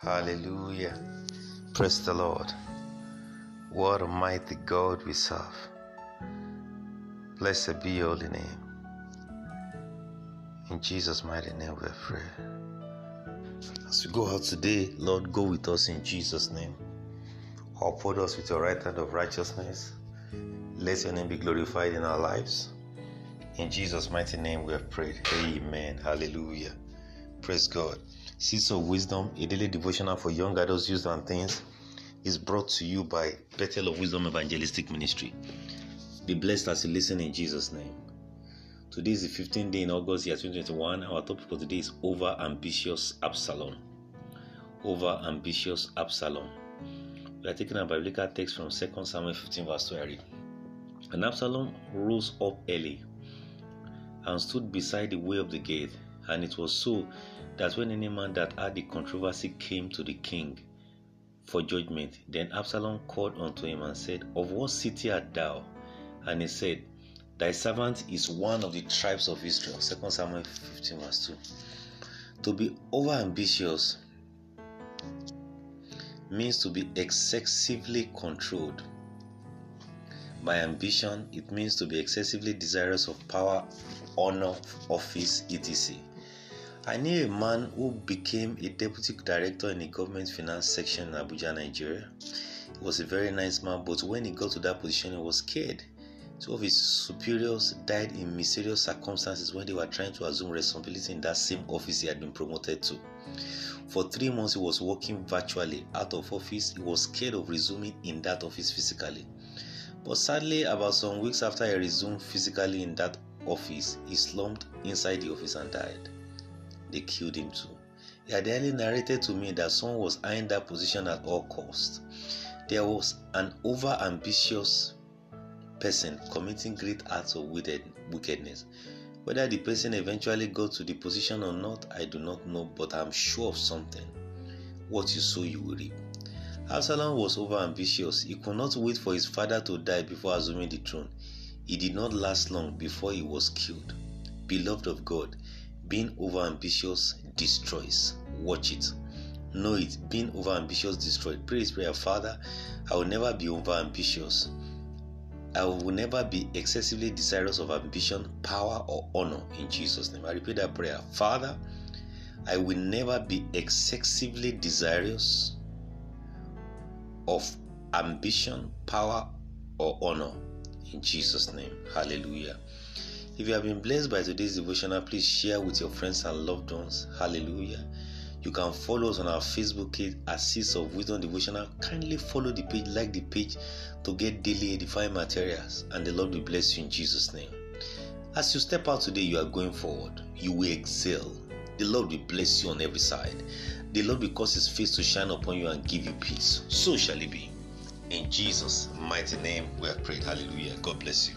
Hallelujah. Praise the Lord. What a mighty God we serve. Blessed be your holy name. In Jesus' mighty name we pray. As we go out today, Lord, go with us in Jesus' name. Uphold us with your right hand of righteousness. Let your name be glorified in our lives. In Jesus' mighty name we have prayed. Amen. Hallelujah. Praise God. Seeds of Wisdom, a daily devotional for young adults, youth, and teens, is brought to you by Bethel of Wisdom Evangelistic Ministry. Be blessed as you listen in Jesus' name. Today is the 15th day in August, year 2021. Our topic for today is Over Ambitious Absalom. Over Ambitious Absalom. We are taking a biblical text from 2 Samuel 15, verse 20. And Absalom rose up early and stood beside the way of the gate. And it was so that when any man that had the controversy came to the king for judgment, then Absalom called unto him and said, Of what city art thou? And he said, Thy servant is one of the tribes of Israel. 2 Samuel 15, verse 2. To be over ambitious means to be excessively controlled. By ambition, it means to be excessively desirous of power, honor, office, etc. I knew a man who became a deputy director in the government finance section in Abuja, Nigeria. He was a very nice man, but when he got to that position, he was scared. Two of his superiors died in mysterious circumstances when they were trying to assume responsibility in that same office he had been promoted to. For three months, he was working virtually out of office. He was scared of resuming in that office physically. But sadly, about some weeks after he resumed physically in that office, he slumped inside the office and died. They killed him too. He had earlier narrated to me that someone was eyeing that position at all costs. There was an over ambitious person committing great acts of wickedness. Whether the person eventually got to the position or not, I do not know, but I'm sure of something. What you sow, you will reap. Absalom was over ambitious. He could not wait for his father to die before assuming the throne. He did not last long before he was killed. Beloved of God, being over ambitious destroys. Watch it. Know it. Being over ambitious destroys. Pray this prayer, Father. I will never be over ambitious. I will never be excessively desirous of ambition, power, or honor in Jesus' name. I repeat that prayer. Father, I will never be excessively desirous of ambition, power, or honor in Jesus' name. Hallelujah. If you have been blessed by today's devotional, please share with your friends and loved ones. Hallelujah. You can follow us on our Facebook page Seeds of Wisdom Devotional. Kindly follow the page, like the page to get daily edifying materials, and the Lord will bless you in Jesus' name. As you step out today, you are going forward. You will excel. The Lord will bless you on every side. The Lord will cause His face to shine upon you and give you peace. So shall it be. In Jesus' mighty name, we have prayed. Hallelujah. God bless you.